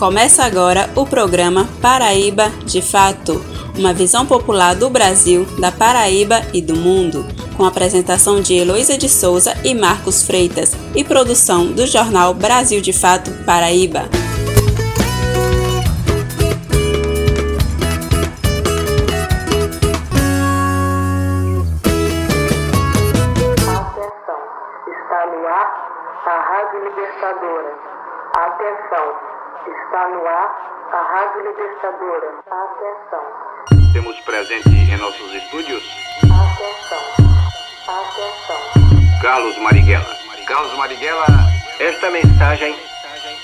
Começa agora o programa Paraíba de Fato, uma visão popular do Brasil, da Paraíba e do mundo, com apresentação de Heloísa de Souza e Marcos Freitas e produção do jornal Brasil de Fato Paraíba. No ar a Rádio Libertadora. Atenção. Temos presente em nossos estúdios. Atenção, atenção. Carlos Marighella. Carlos Marighella, esta mensagem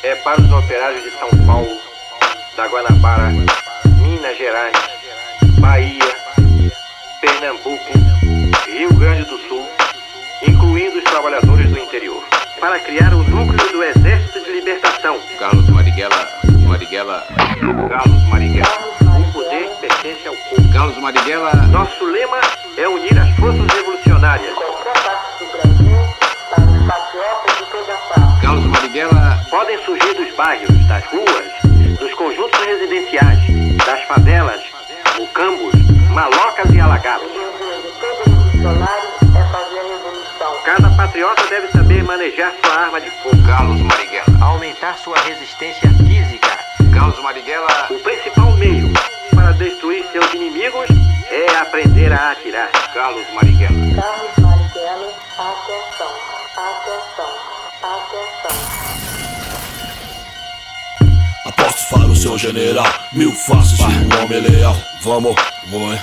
é para os operários de São Paulo, da Guanabara, Minas Gerais, Bahia, Pernambuco, Rio Grande do Sul, incluindo os trabalhadores do interior para criar o núcleo do Exército de Libertação. Carlos Marighella, Marighella, Carlos Marighella. O poder pertence ao povo. Carlos Marighella. Nosso lema é unir as forças revolucionárias. Carlos Marighella. Podem surgir dos bairros, das ruas, dos conjuntos residenciais, das favelas, mucambos, malocas e alagados. Cada patriota deve saber manejar sua arma de fogo. Carlos Marighella. Aumentar sua resistência física. Carlos Marighella. O principal meio para destruir seus inimigos é aprender a atirar. Carlos Marighella. Carlos Marighella, atenção, atenção, atenção. Aposto para o seu general, mil faces de um homem leal. Vamos, vamos.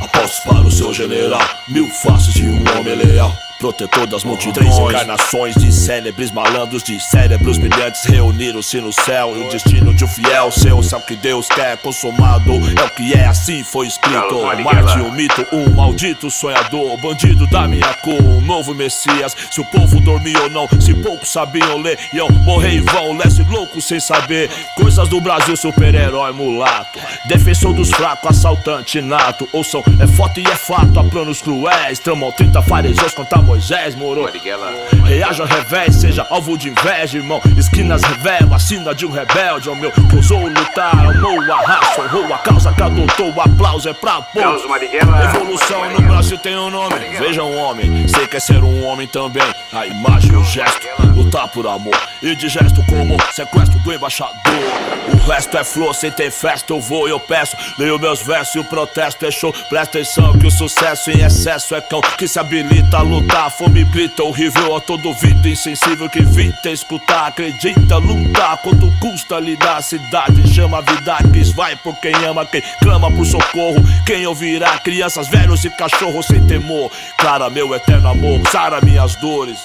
Aposto para o seu general, mil faces de um homem leal protetor das multidões. Três encarnações de célebres malandros, de cérebros brilhantes reuniram-se no céu. E o destino de um fiel, seu céu que Deus quer consumado. É o que é, assim foi escrito. Marte, o mito, um maldito sonhador, bandido da minha cor, um novo Messias. Se o povo dormia ou não, se poucos sabiam ler, iam morrer em vão, lesse louco sem saber. Coisas do Brasil, super-herói mulato. Defensor dos fracos, assaltante nato. Ouçam, é foto e é fato, há planos cruéis. Tramam 30 fariseus contra Moisés, moro. Reaja ao revés, seja alvo de inveja, irmão. Esquinas revelam a sina de um rebelde, ao meu. Ousou lutar, amou a raça, honrou a causa que adotou. O aplauso é pra pôr. Evolução no Brasil tem um nome. Veja um homem, sei que é ser um homem também. A imagem, o gesto, lutar por amor. E de gesto como sequestro do embaixador. O resto é flor, sem ter festa eu vou e eu peço. Leio meus versos e o protesto é show. Presta atenção que o sucesso em excesso é cão que se habilita a lutar. A fome grita horrível a todo ouvido insensível que evita escutar. Acredita lutar quanto custa lidar. Cidade chama a vida que vai por quem ama, quem clama por socorro. Quem ouvirá crianças, velhos e cachorros sem temor. Clara, meu eterno amor, sara minhas dores.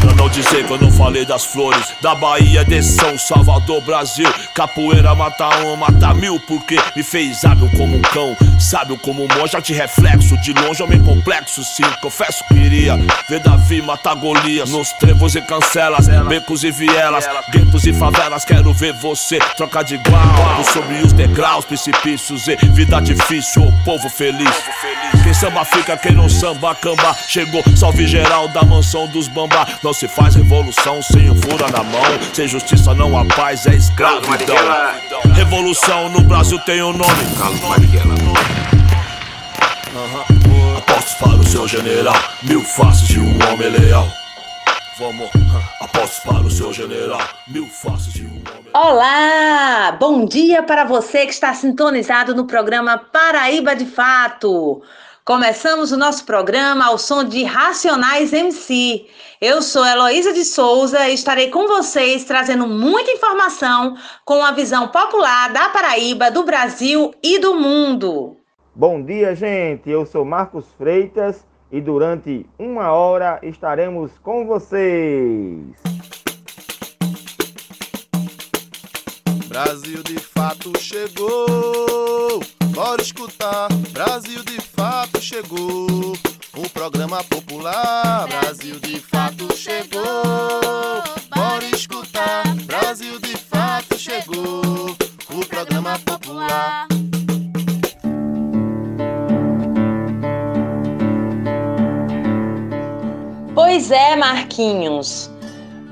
Pra não dizer que eu não falei das flores. Da Bahia de São Salvador, Brasil. Capoeira mata um, mata mil Porque me fez hábil como um cão. Sábio como um monge, de reflexo. De longe homem complexo, sim Confesso que iria ver Davi matar Golias. Nos trevos e cancelas, becos e vielas Guetos e favelas, quero ver você Trocar de igual. Sobre os degraus Precipícios e vida difícil O povo feliz Quem samba fica, quem não samba, camba Chegou, salve geral da mansão dos bambá não se faz revolução sem o fura na mão. Sem justiça não há paz, é escravidão. Revolução no Brasil tem o um nome. Carlos Marighella. Uhum. Apostos para o seu general, mil faces de um homem leal. Vamos, apostos para o seu general, mil faces de um homem Olá! Bom dia para você que está sintonizado no programa Paraíba de Fato. Começamos o nosso programa ao som de Racionais MC. Eu sou Heloísa de Souza e estarei com vocês trazendo muita informação com a visão popular da Paraíba, do Brasil e do mundo. Bom dia, gente. Eu sou Marcos Freitas e durante uma hora estaremos com vocês. Brasil de fato chegou. Bora escutar. Brasil de fato chegou. O programa popular. Brasil de fato chegou. Bora escutar. Brasil de fato chegou. O programa popular. Pois é, Marquinhos.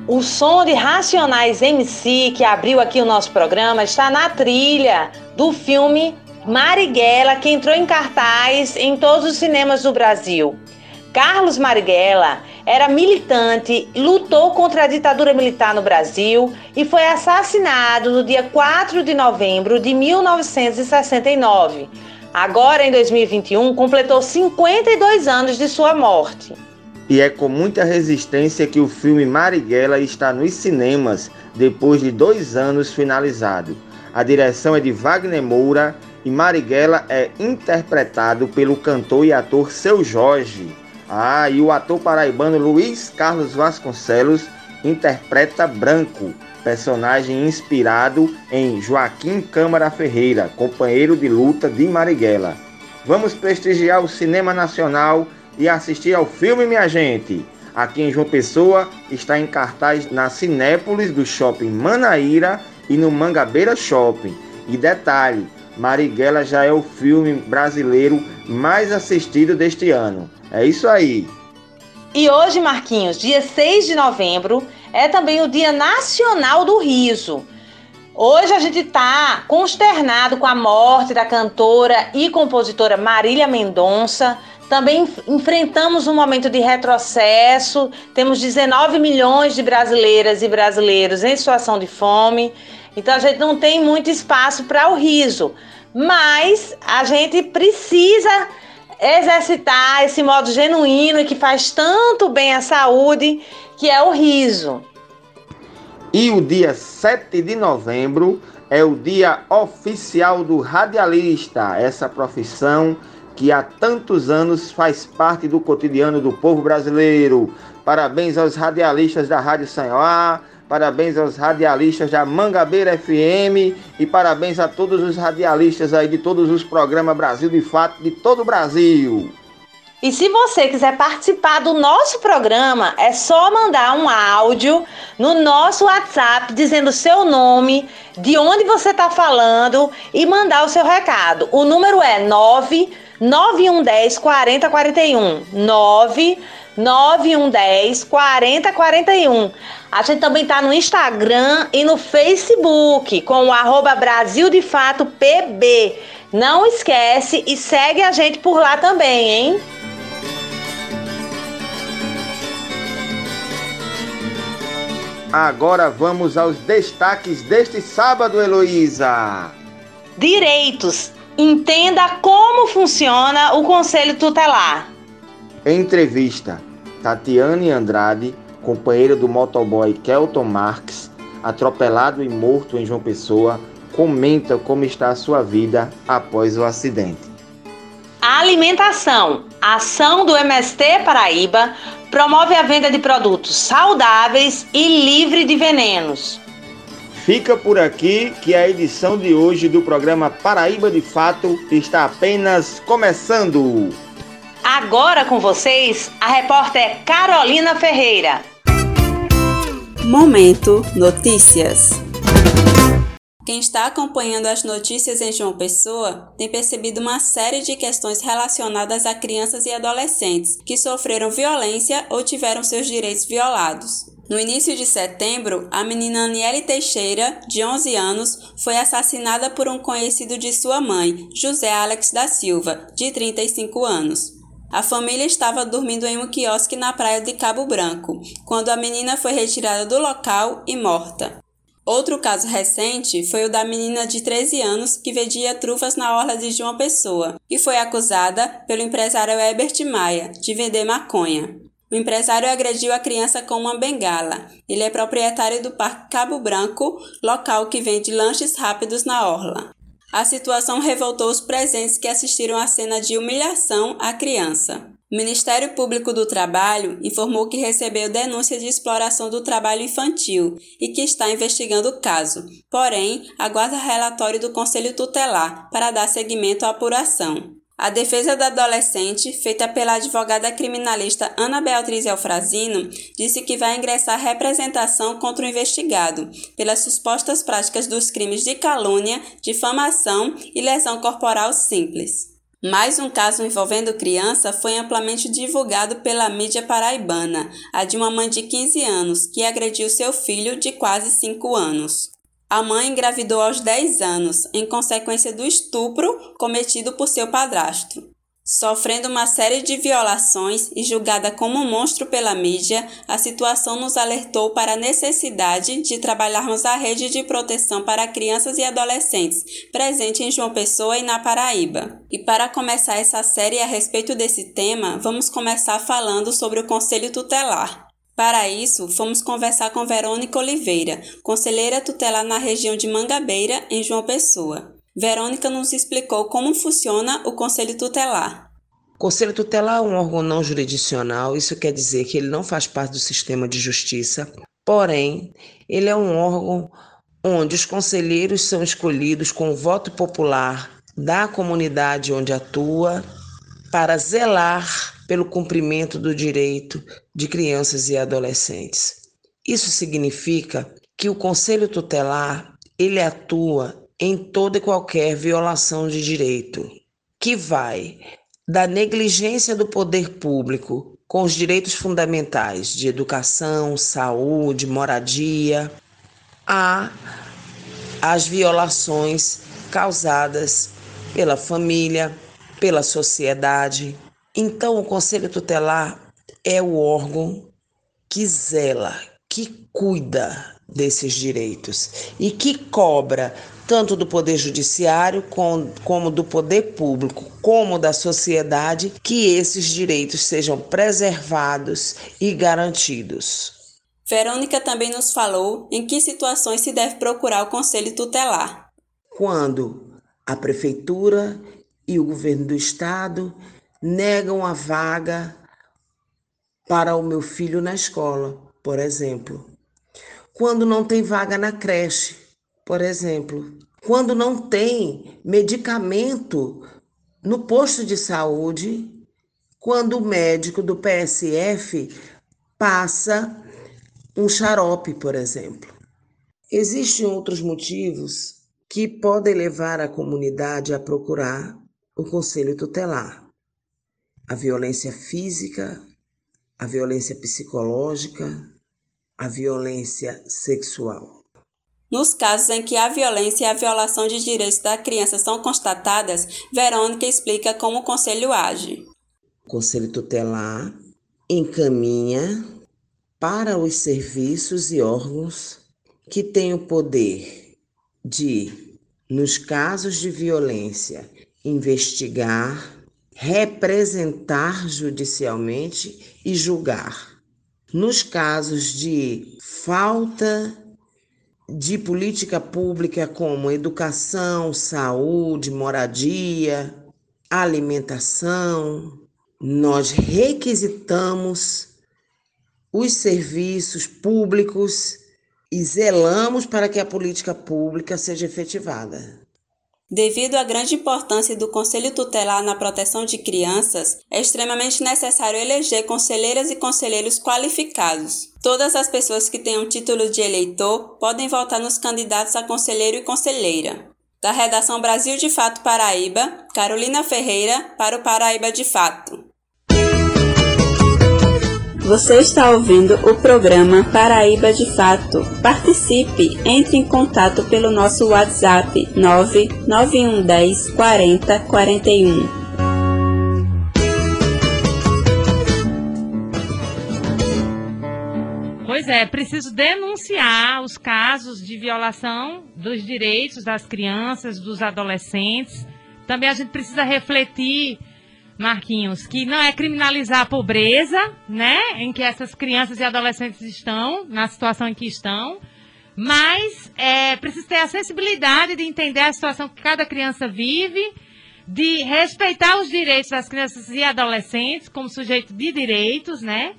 O som de Racionais MC, que abriu aqui o nosso programa, está na trilha do filme Marighella, que entrou em cartaz em todos os cinemas do Brasil. Carlos Marighella era militante, lutou contra a ditadura militar no Brasil e foi assassinado no dia 4 de novembro de 1969. Agora, em 2021, completou 52 anos de sua morte. E é com muita resistência que o filme Marighella está nos cinemas depois de dois anos finalizado. A direção é de Wagner Moura e Marighella é interpretado pelo cantor e ator Seu Jorge. Ah, e o ator paraibano Luiz Carlos Vasconcelos interpreta Branco, personagem inspirado em Joaquim Câmara Ferreira, companheiro de luta de Marighella. Vamos prestigiar o cinema nacional e assistir ao filme, minha gente. Aqui em João Pessoa está em cartaz na Cinépolis do Shopping Manaíra e no Mangabeira Shopping. E detalhe, Marighella já é o filme brasileiro mais assistido deste ano. É isso aí. E hoje, Marquinhos, dia 6 de novembro, é também o Dia Nacional do Riso. Hoje a gente está consternado com a morte da cantora e compositora Marília Mendonça. Também enfrentamos um momento de retrocesso. Temos 19 milhões de brasileiras e brasileiros em situação de fome. Então a gente não tem muito espaço para o riso. Mas a gente precisa exercitar esse modo genuíno que faz tanto bem à saúde, que é o riso. E o dia 7 de novembro é o dia oficial do radialista, essa profissão que há tantos anos faz parte do cotidiano do povo brasileiro. Parabéns aos radialistas da Rádio Sanhoá, parabéns aos radialistas da Mangabeira FM e parabéns a todos os radialistas aí de todos os programas Brasil de Fato de todo o Brasil. E se você quiser participar do nosso programa, é só mandar um áudio no nosso WhatsApp dizendo seu nome, de onde você está falando e mandar o seu recado. O número é 99110 4041. 99110 4041. A gente também está no Instagram e no Facebook com o arroba Brasil de Fato PB. Não esquece e segue a gente por lá também, hein? Agora vamos aos destaques deste sábado, Heloísa. Direitos. Entenda como funciona o Conselho Tutelar. Entrevista. Tatiane Andrade, companheira do motoboy Kelton Marques, atropelado e morto em João Pessoa, comenta como está a sua vida após o acidente. Alimentação. A ação do MST Paraíba promove a venda de produtos saudáveis e livre de venenos. Fica por aqui que a edição de hoje do programa Paraíba de Fato está apenas começando. Agora com vocês, a repórter Carolina Ferreira. Momento Notícias. Quem está acompanhando as notícias em João Pessoa tem percebido uma série de questões relacionadas a crianças e adolescentes que sofreram violência ou tiveram seus direitos violados. No início de setembro, a menina Aniele Teixeira, de 11 anos, foi assassinada por um conhecido de sua mãe, José Alex da Silva, de 35 anos. A família estava dormindo em um quiosque na praia de Cabo Branco, quando a menina foi retirada do local e morta. Outro caso recente foi o da menina de 13 anos que vendia trufas na orla de João Pessoa e foi acusada pelo empresário Herbert Maia de vender maconha. O empresário agrediu a criança com uma bengala. Ele é proprietário do Parque Cabo Branco, local que vende lanches rápidos na orla. A situação revoltou os presentes que assistiram à cena de humilhação à criança. O Ministério Público do Trabalho informou que recebeu denúncia de exploração do trabalho infantil e que está investigando o caso, porém, aguarda relatório do Conselho Tutelar para dar seguimento à apuração. A defesa da adolescente, feita pela advogada criminalista Ana Beatriz Elfrazino, disse que vai ingressar representação contra o investigado pelas supostas práticas dos crimes de calúnia, difamação e lesão corporal simples. Mais um caso envolvendo criança foi amplamente divulgado pela mídia paraibana, a de uma mãe de 15 anos que agrediu seu filho de quase 5 anos. A mãe engravidou aos 10 anos, em consequência do estupro cometido por seu padrasto. Sofrendo uma série de violações e julgada como um monstro pela mídia, a situação nos alertou para a necessidade de trabalharmos a rede de proteção para crianças e adolescentes presente em João Pessoa e na Paraíba. E para começar essa série a respeito desse tema, vamos começar falando sobre o Conselho Tutelar. Para isso, fomos conversar com Verônica Oliveira, conselheira tutelar na região de Mangabeira, em João Pessoa. Verônica nos explicou como funciona o Conselho Tutelar. Conselho Tutelar é um órgão não jurisdicional, isso quer dizer que ele não faz parte do sistema de justiça, porém, ele é um órgão onde os conselheiros são escolhidos com o voto popular da comunidade onde atua para zelar pelo cumprimento do direito de crianças e adolescentes. Isso significa que o Conselho Tutelar ele atua em toda e qualquer violação de direito, que vai da negligência do poder público com os direitos fundamentais de educação, saúde, moradia, a as violações causadas pela família, pela sociedade. Então, o Conselho Tutelar é o órgão que zela, que cuida desses direitos e que cobra tanto do Poder Judiciário como do Poder Público, como da sociedade, que esses direitos sejam preservados e garantidos. Verônica também nos falou em que situações se deve procurar o Conselho Tutelar. Quando a Prefeitura e o Governo do Estado negam a vaga para o meu filho na escola, por exemplo. Quando não tem vaga na creche, por exemplo, quando não tem medicamento no posto de saúde, quando o médico do PSF passa um xarope, por exemplo. Existem outros motivos que podem levar a comunidade a procurar o conselho tutelar. A violência física, a violência psicológica, a violência sexual. Nos casos em que a violência e a violação de direitos da criança são constatadas, Verônica explica como o Conselho age. O Conselho Tutelar encaminha para os serviços e órgãos que têm o poder de, nos casos de violência, investigar, representar judicialmente e julgar. Nos casos de falta de política pública como educação, saúde, moradia, alimentação, nós requisitamos os serviços públicos e zelamos para que a política pública seja efetivada. Devido à grande importância do Conselho Tutelar na proteção de crianças, é extremamente necessário eleger conselheiras e conselheiros qualificados. Todas as pessoas que tenham título de eleitor podem votar nos candidatos a conselheiro e conselheira. Da redação Brasil de Fato Paraíba, Carolina Ferreira para o Paraíba de Fato. Você está ouvindo o programa Paraíba de Fato. Participe, entre em contato pelo nosso WhatsApp 99110 40 41. Pois é, preciso denunciar os casos de violação dos direitos das crianças, dos adolescentes. Também a gente precisa refletir Marquinhos, que não é criminalizar a pobreza, né, em que essas crianças e adolescentes estão, na situação em que estão, mas é preciso ter a sensibilidade de entender a situação que cada criança vive, de respeitar os direitos das crianças e adolescentes como sujeito de direitos, né?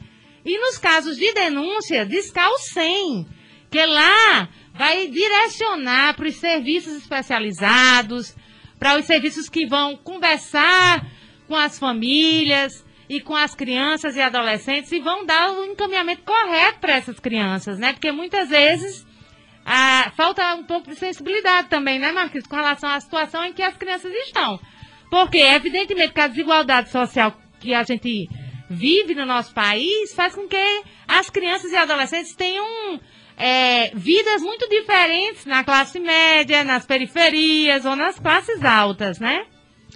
E nos casos de denúncia, discar o 100, que lá vai direcionar para os serviços especializados, para os serviços que vão conversar com as famílias e com as crianças e adolescentes e vão dar o encaminhamento correto para essas crianças, né? Porque muitas vezes falta um pouco de sensibilidade também, né, Marquinhos, com relação à situação em que as crianças estão. Porque, evidentemente, que a desigualdade social que a gente vive no nosso país faz com que as crianças e adolescentes tenham é, vidas muito diferentes na classe média, nas periferias ou nas classes altas, né?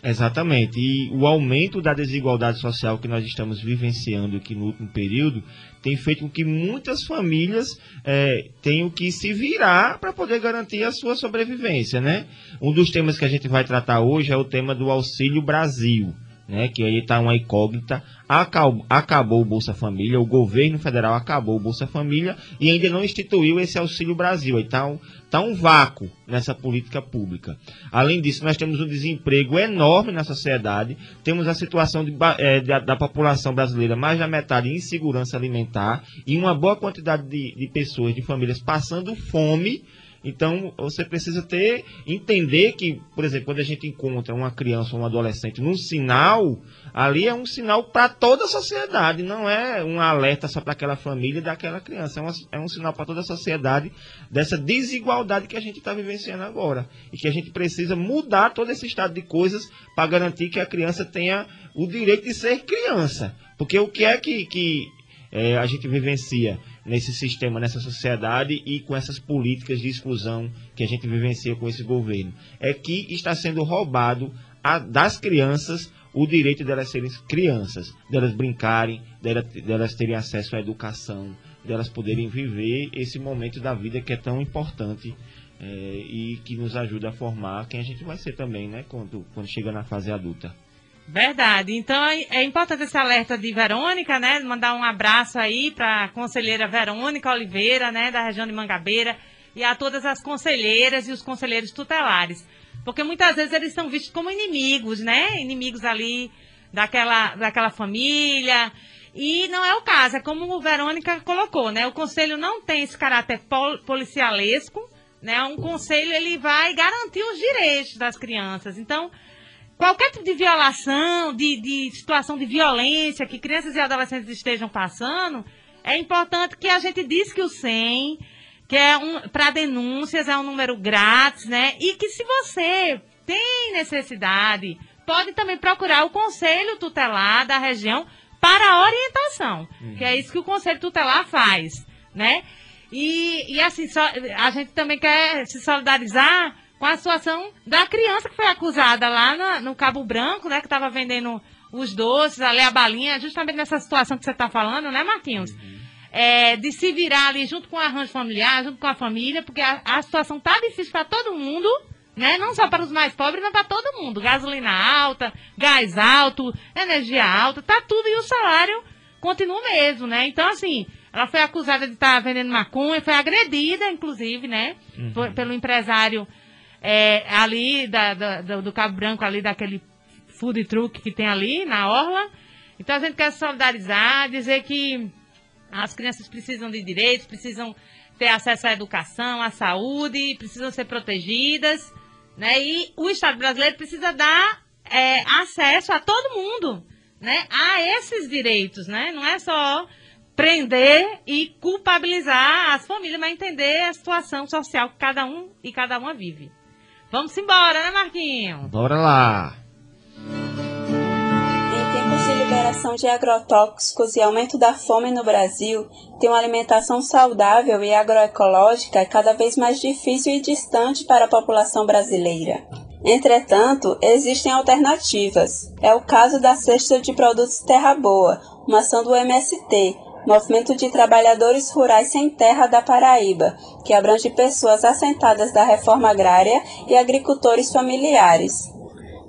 Exatamente. E o aumento da desigualdade social que nós estamos vivenciando aqui no último período tem feito com que muitas famílias é, tenham que se virar para poder garantir a sua sobrevivência, né? Um dos temas que a gente vai tratar hoje é o tema do Auxílio Brasil né, que aí está uma incógnita. Acabou, acabou o Bolsa Família, o governo federal acabou o Bolsa Família e ainda não instituiu esse Auxílio Brasil. Está um, tá um vácuo nessa política pública. Além disso, nós temos um desemprego enorme na sociedade, temos a situação de, é, da, da, população brasileira, mais da metade em insegurança alimentar e uma boa quantidade de, de pessoas, de famílias passando fome então, você precisa ter, entender que, por exemplo, quando a gente encontra uma criança ou um adolescente num sinal, ali é um sinal para toda a sociedade, não é um alerta só para aquela família daquela criança. É, uma, é um sinal para toda a sociedade dessa desigualdade que a gente está vivenciando agora. E que a gente precisa mudar todo esse estado de coisas para garantir que a criança tenha o direito de ser criança. Porque o que é que, que é, a gente vivencia? Nesse sistema, nessa sociedade e com essas políticas de exclusão que a gente vivencia com esse governo. É que está sendo roubado a, das crianças o direito delas serem crianças, delas brincarem, delas, delas terem acesso à educação, delas poderem viver esse momento da vida que é tão importante é, e que nos ajuda a formar quem a gente vai ser também, né, quando, quando chega na fase adulta. Verdade. Então é, é importante esse alerta de Verônica, né? Mandar um abraço aí para a conselheira Verônica Oliveira, né, da região de Mangabeira, e a todas as conselheiras e os conselheiros tutelares. Porque muitas vezes eles são vistos como inimigos, né? Inimigos ali daquela, daquela família. E não é o caso, é como o Verônica colocou, né? O conselho não tem esse caráter pol policialesco, né? Um conselho ele vai garantir os direitos das crianças. Então, qualquer tipo de violação, de, de situação de violência que crianças e adolescentes estejam passando, é importante que a gente diz que o 100, que é um, para denúncias, é um número grátis, né? E que se você tem necessidade, pode também procurar o conselho tutelar da região para orientação, uhum. que é isso que o conselho tutelar faz, né? E, e assim, só, a gente também quer se solidarizar com a situação da criança que foi acusada lá no, no Cabo Branco, né? Que estava vendendo os doces, ali a balinha, justamente nessa situação que você está falando, né, Marquinhos? Uhum. É, de se virar ali junto com o arranjo familiar, junto com a família, porque a, a situação tá difícil para todo mundo, né? Não só para os mais pobres, mas para todo mundo. Gasolina alta, gás alto, energia alta, tá tudo e o salário continua mesmo, né? Então, assim, ela foi acusada de estar tá vendendo maconha, foi agredida, inclusive, né? Uhum. Por, pelo empresário é, ali da, da, do Cabo Branco, ali daquele food truck que tem ali na Orla. Então a gente quer solidarizar, dizer que as crianças precisam de direitos, precisam ter acesso à educação, à saúde, precisam ser protegidas, né? E o Estado brasileiro precisa dar é, acesso a todo mundo, né? A esses direitos, né? Não é só prender e culpabilizar as famílias, mas entender a situação social que cada um e cada uma vive. Vamos embora, né, Marquinho? Bora lá. Em tempos de liberação de agrotóxicos e aumento da fome no Brasil, ter uma alimentação saudável e agroecológica é cada vez mais difícil e distante para a população brasileira. Entretanto, existem alternativas. É o caso da Cesta de Produtos Terra Boa, uma ação do MST, Movimento de Trabalhadores Rurais Sem Terra da Paraíba, que abrange pessoas assentadas da reforma agrária e agricultores familiares.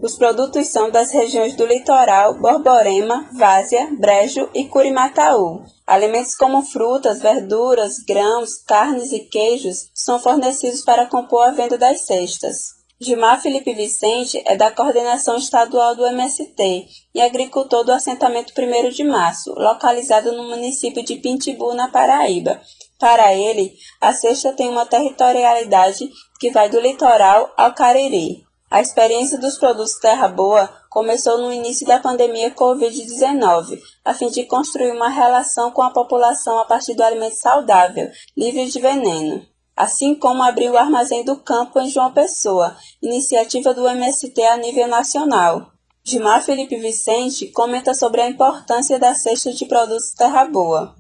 Os produtos são das regiões do litoral, Borborema, Várzea, Brejo e Curimataú. Alimentos como frutas, verduras, grãos, carnes e queijos são fornecidos para compor a venda das cestas. Gilmar Felipe Vicente é da coordenação estadual do MST e agricultor do assentamento 1 de Março, localizado no município de Pintibu, na Paraíba. Para ele, a cesta tem uma territorialidade que vai do litoral ao Cariri. A experiência dos produtos Terra Boa começou no início da pandemia Covid-19, a fim de construir uma relação com a população a partir do alimento saudável, livre de veneno assim como abriu o Armazém do Campo em João Pessoa, iniciativa do MST a nível nacional. Gilmar Felipe Vicente comenta sobre a importância da cesta de produtos Terra Boa.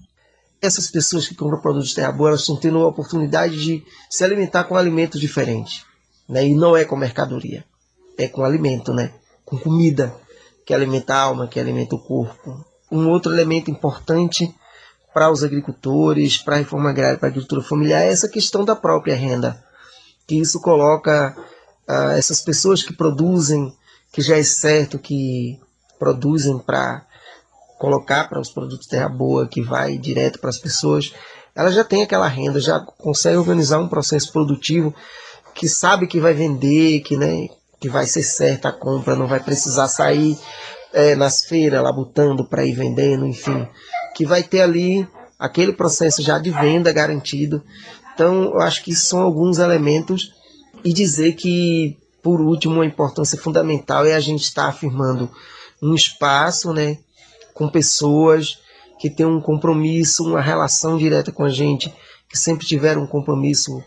Essas pessoas que compram produtos Terra Boa, elas estão tendo a oportunidade de se alimentar com alimentos diferentes. Né? E não é com mercadoria, é com alimento, né? com comida, que alimenta a alma, que alimenta o corpo. Um outro elemento importante para os agricultores, para a reforma agrária, para a agricultura familiar, é essa questão da própria renda. Que isso coloca uh, essas pessoas que produzem que já é certo que produzem para colocar para os produtos terra boa, que vai direto para as pessoas, ela já tem aquela renda, já consegue organizar um processo produtivo que sabe que vai vender, que, né, que vai ser certa a compra, não vai precisar sair é, nas feiras labutando para ir vendendo, enfim, que vai ter ali aquele processo já de venda garantido. Então, eu acho que são alguns elementos e dizer que por último, uma importância fundamental é a gente estar afirmando um espaço né, com pessoas que têm um compromisso, uma relação direta com a gente, que sempre tiveram um compromisso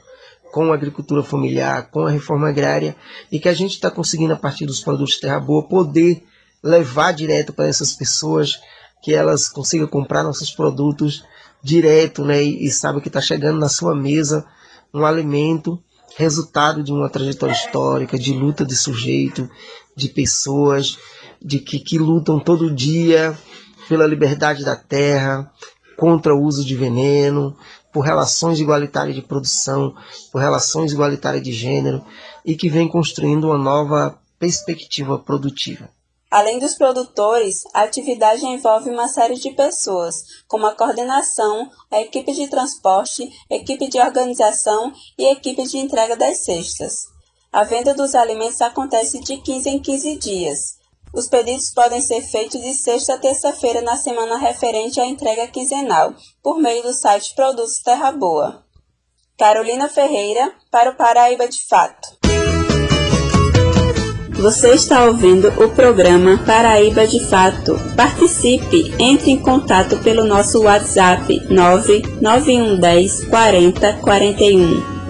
com a agricultura familiar, com a reforma agrária, e que a gente está conseguindo, a partir dos produtos Terra Boa, poder levar direto para essas pessoas, que elas consigam comprar nossos produtos direto, né, e, e sabe que está chegando na sua mesa um alimento resultado de uma trajetória histórica, de luta de sujeito, de pessoas de que, que lutam todo dia pela liberdade da terra, contra o uso de veneno, por relações igualitárias de produção, por relações igualitárias de gênero e que vem construindo uma nova perspectiva produtiva. Além dos produtores, a atividade envolve uma série de pessoas, como a coordenação, a equipe de transporte, equipe de organização e equipe de entrega das cestas. A venda dos alimentos acontece de 15 em 15 dias. Os pedidos podem ser feitos de sexta a terça-feira na semana referente à entrega quinzenal, por meio do site Produtos Terra Boa. Carolina Ferreira, para o Paraíba de Fato. Você está ouvindo o programa Paraíba de Fato. Participe, entre em contato pelo nosso WhatsApp 99110 40 41.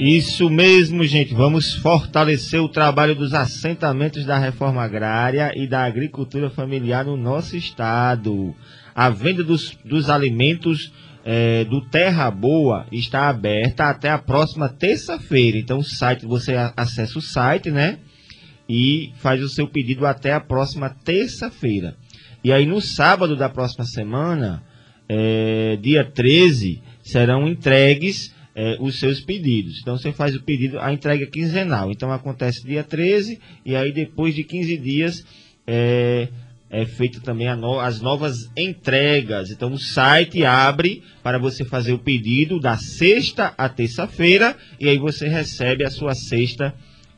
Isso mesmo, gente. Vamos fortalecer o trabalho dos assentamentos da reforma agrária e da agricultura familiar no nosso estado. A venda dos, dos alimentos é, do Terra Boa está aberta até a próxima terça-feira. Então, o site, você acessa o site, né? E faz o seu pedido até a próxima terça-feira. E aí, no sábado da próxima semana, é, dia 13, serão entregues é, os seus pedidos. Então, você faz o pedido, a entrega quinzenal. Então, acontece dia 13, e aí, depois de 15 dias, é, é feita também no, as novas entregas. Então o site abre para você fazer o pedido da sexta a terça-feira e aí você recebe a sua cesta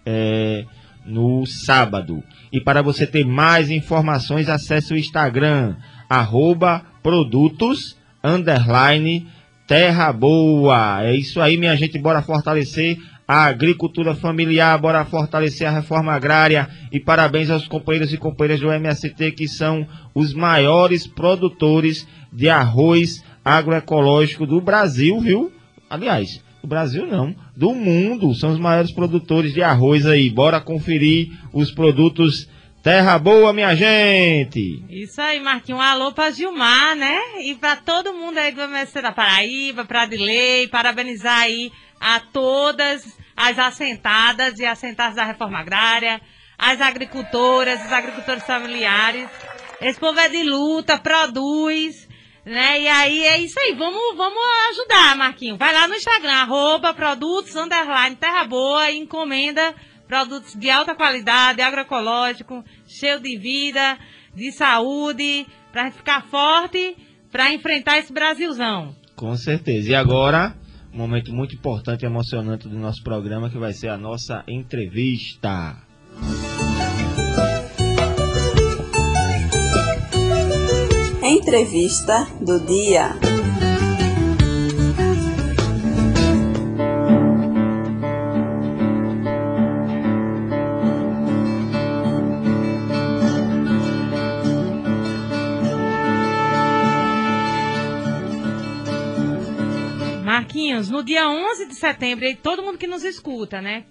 é, no sábado. E para você ter mais informações, acesse o Instagram, arroba produtos, underline, terra boa. É isso aí, minha gente, bora fortalecer a agricultura familiar, bora fortalecer a reforma agrária e parabéns aos companheiros e companheiras do MST que são os maiores produtores de arroz agroecológico do Brasil, viu? Aliás, do Brasil não, do mundo, são os maiores produtores de arroz aí. Bora conferir os produtos Terra Boa, minha gente! Isso aí, Marquinhos. Um alô pra Gilmar, né? E pra todo mundo aí do MST da Paraíba, pra Dilei, parabenizar aí a todas as assentadas e assentadas da reforma agrária, as agricultoras, os agricultores familiares. Esse povo é de luta, produz, né? E aí é isso aí. Vamos, vamos ajudar, Marquinho. Vai lá no Instagram, arroba produtos, underline, terra boa e encomenda produtos de alta qualidade, agroecológico, cheio de vida, de saúde, pra gente ficar forte, para enfrentar esse Brasilzão. Com certeza. E agora, um momento muito importante e emocionante do nosso programa, que vai ser a nossa entrevista. Entrevista do dia. Marquinhos, no dia 11 de setembro, e todo mundo que nos escuta, né?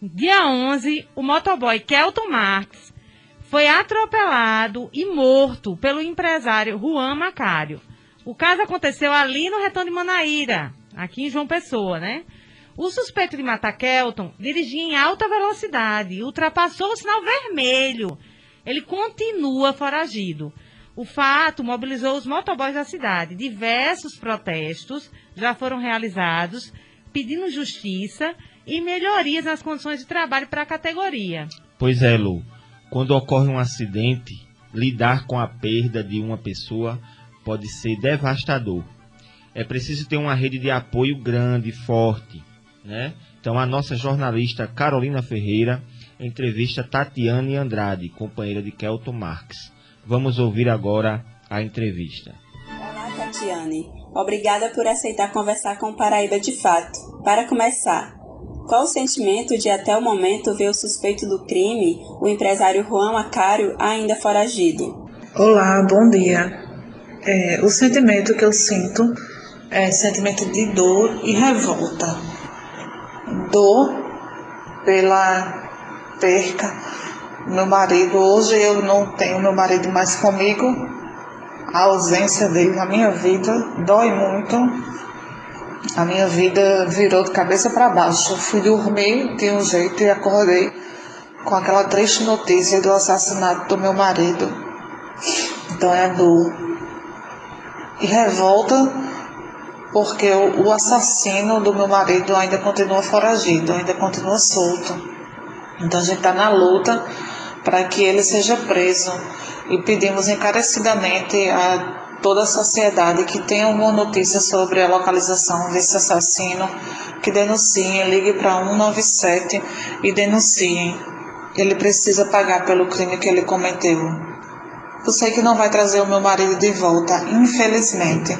dia 11, o motoboy Kelton Marques foi atropelado e morto pelo empresário Juan Macário. O caso aconteceu ali no Retorno de Manaíra, aqui em João Pessoa, né? O suspeito de matar Kelton dirigia em alta velocidade ultrapassou o sinal vermelho. Ele continua foragido. O fato mobilizou os motoboys da cidade. Diversos protestos já foram realizados pedindo justiça e melhorias nas condições de trabalho para a categoria. Pois é, Lu. Quando ocorre um acidente, lidar com a perda de uma pessoa pode ser devastador. É preciso ter uma rede de apoio grande, forte, né? Então a nossa jornalista Carolina Ferreira entrevista Tatiane Andrade, companheira de Kelton Marx. Vamos ouvir agora a entrevista. Tatiane. Obrigada por aceitar conversar com o Paraíba de Fato. Para começar, qual o sentimento de até o momento ver o suspeito do crime, o empresário Juan Macário, ainda foragido? Olá, bom dia. É, o sentimento que eu sinto é sentimento de dor e revolta. Dor pela perca meu marido. Hoje eu não tenho meu marido mais comigo. A ausência dele na minha vida dói muito. A minha vida virou de cabeça para baixo. Eu fui dormir de um jeito e acordei com aquela triste notícia do assassinato do meu marido. Então é dor. E revolta porque o assassino do meu marido ainda continua foragido, ainda continua solto. Então a gente está na luta para que ele seja preso e pedimos encarecidamente a toda a sociedade que tenha alguma notícia sobre a localização desse assassino, que denunciem, ligue para 197 e denunciem. Ele precisa pagar pelo crime que ele cometeu. Eu sei que não vai trazer o meu marido de volta, infelizmente,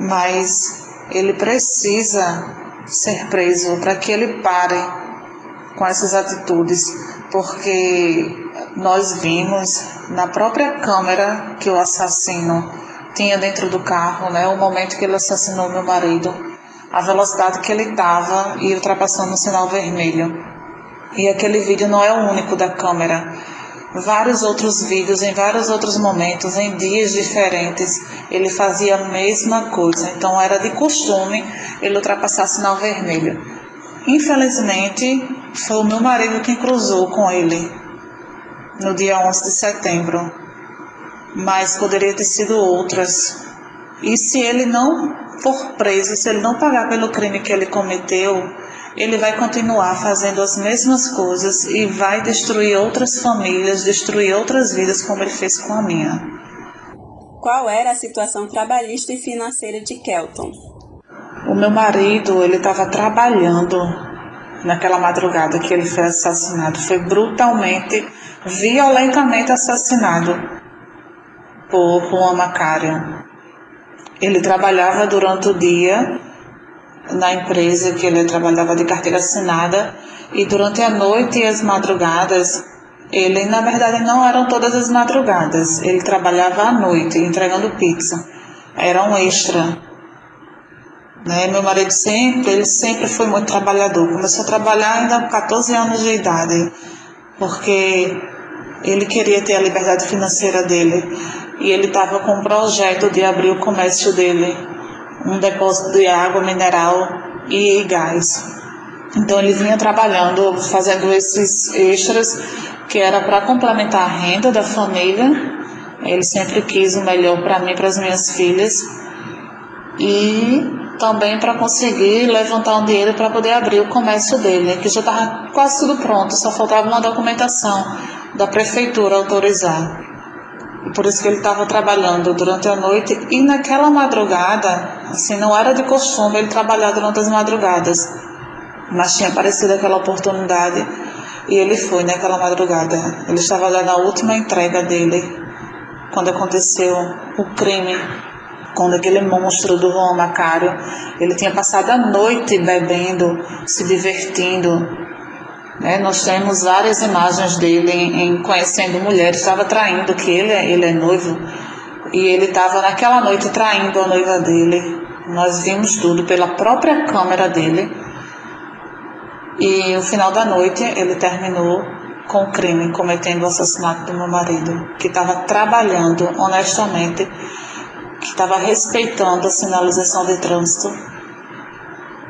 mas ele precisa ser preso para que ele pare com essas atitudes, porque nós vimos na própria câmera que o assassino tinha dentro do carro, né, o momento que ele assassinou meu marido, a velocidade que ele estava e ultrapassando o sinal vermelho. E aquele vídeo não é o único da câmera. Vários outros vídeos, em vários outros momentos, em dias diferentes, ele fazia a mesma coisa. Então era de costume ele ultrapassar sinal vermelho. Infelizmente, foi o meu marido quem cruzou com ele no dia 11 de setembro, mas poderia ter sido outras. E se ele não for preso, se ele não pagar pelo crime que ele cometeu, ele vai continuar fazendo as mesmas coisas e vai destruir outras famílias, destruir outras vidas, como ele fez com a minha. Qual era a situação trabalhista e financeira de Kelton? O meu marido, ele estava trabalhando naquela madrugada que ele foi assassinado. Foi brutalmente violentamente assassinado por Juan Macário. Ele trabalhava durante o dia na empresa que ele trabalhava de carteira assinada e durante a noite e as madrugadas, ele na verdade não eram todas as madrugadas, ele trabalhava à noite entregando pizza, era um extra. Né? Meu marido sempre, ele sempre foi muito trabalhador, começou a trabalhar ainda com 14 anos de idade, porque ele queria ter a liberdade financeira dele e ele estava com um projeto de abrir o comércio dele, um depósito de água mineral e gás. Então ele vinha trabalhando, fazendo esses extras que era para complementar a renda da família. Ele sempre quis o melhor para mim, para as minhas filhas e também para conseguir levantar um dinheiro para poder abrir o comércio dele, que já estava quase tudo pronto, só faltava uma documentação da prefeitura autorizar. E por isso que ele estava trabalhando durante a noite e naquela madrugada, assim, não era de costume ele trabalhar durante as madrugadas, mas tinha aparecido aquela oportunidade e ele foi naquela madrugada. Ele estava lá na última entrega dele, quando aconteceu o crime, quando aquele monstro do Juan Macário, ele tinha passado a noite bebendo, se divertindo, né? Nós temos várias imagens dele em, em conhecendo mulheres, estava traindo, que ele, é, ele é noivo, e ele estava naquela noite traindo a noiva dele. Nós vimos tudo pela própria câmera dele. E no final da noite ele terminou com o crime, cometendo o assassinato do meu marido, que estava trabalhando honestamente, que estava respeitando a sinalização de trânsito.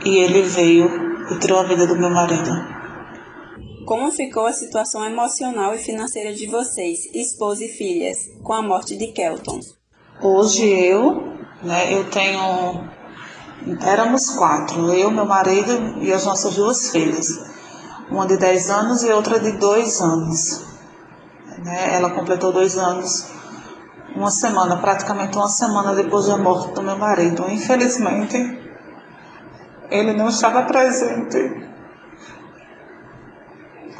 E ele veio e tirou a vida do meu marido. Como ficou a situação emocional e financeira de vocês, esposa e filhas, com a morte de Kelton? Hoje eu, né, eu tenho. Éramos quatro, eu, meu marido e as nossas duas filhas. Uma de 10 anos e outra de 2 anos. Né, ela completou dois anos uma semana, praticamente uma semana depois da morte do meu marido. Infelizmente, ele não estava presente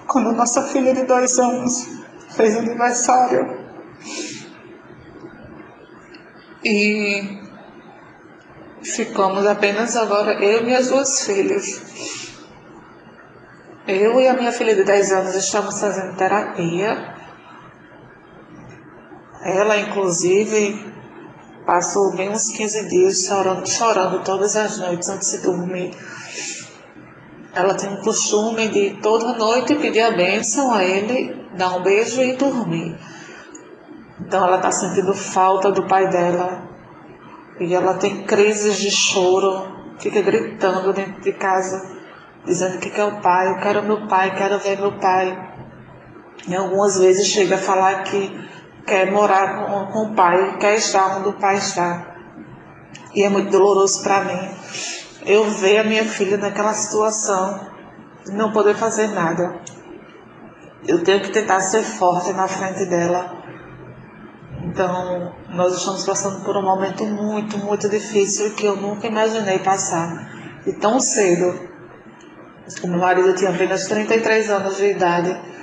quando nossa filha de dois anos fez aniversário. E ficamos apenas agora, eu e as duas filhas. Eu e a minha filha de 10 anos estamos fazendo terapia. Ela, inclusive, passou bem uns 15 dias chorando, chorando todas as noites antes de dormir. Ela tem o costume de toda noite pedir a bênção a ele, dar um beijo e dormir. Então ela está sentindo falta do pai dela. E ela tem crises de choro, fica gritando dentro de casa, dizendo que quer o pai, eu quero meu pai, quero ver meu pai. E algumas vezes chega a falar que quer morar com, com o pai, quer estar onde o pai está. E é muito doloroso para mim eu ver a minha filha naquela situação, não poder fazer nada. Eu tenho que tentar ser forte na frente dela. Então, nós estamos passando por um momento muito, muito difícil que eu nunca imaginei passar. E tão cedo. O meu marido tinha apenas 33 anos de idade.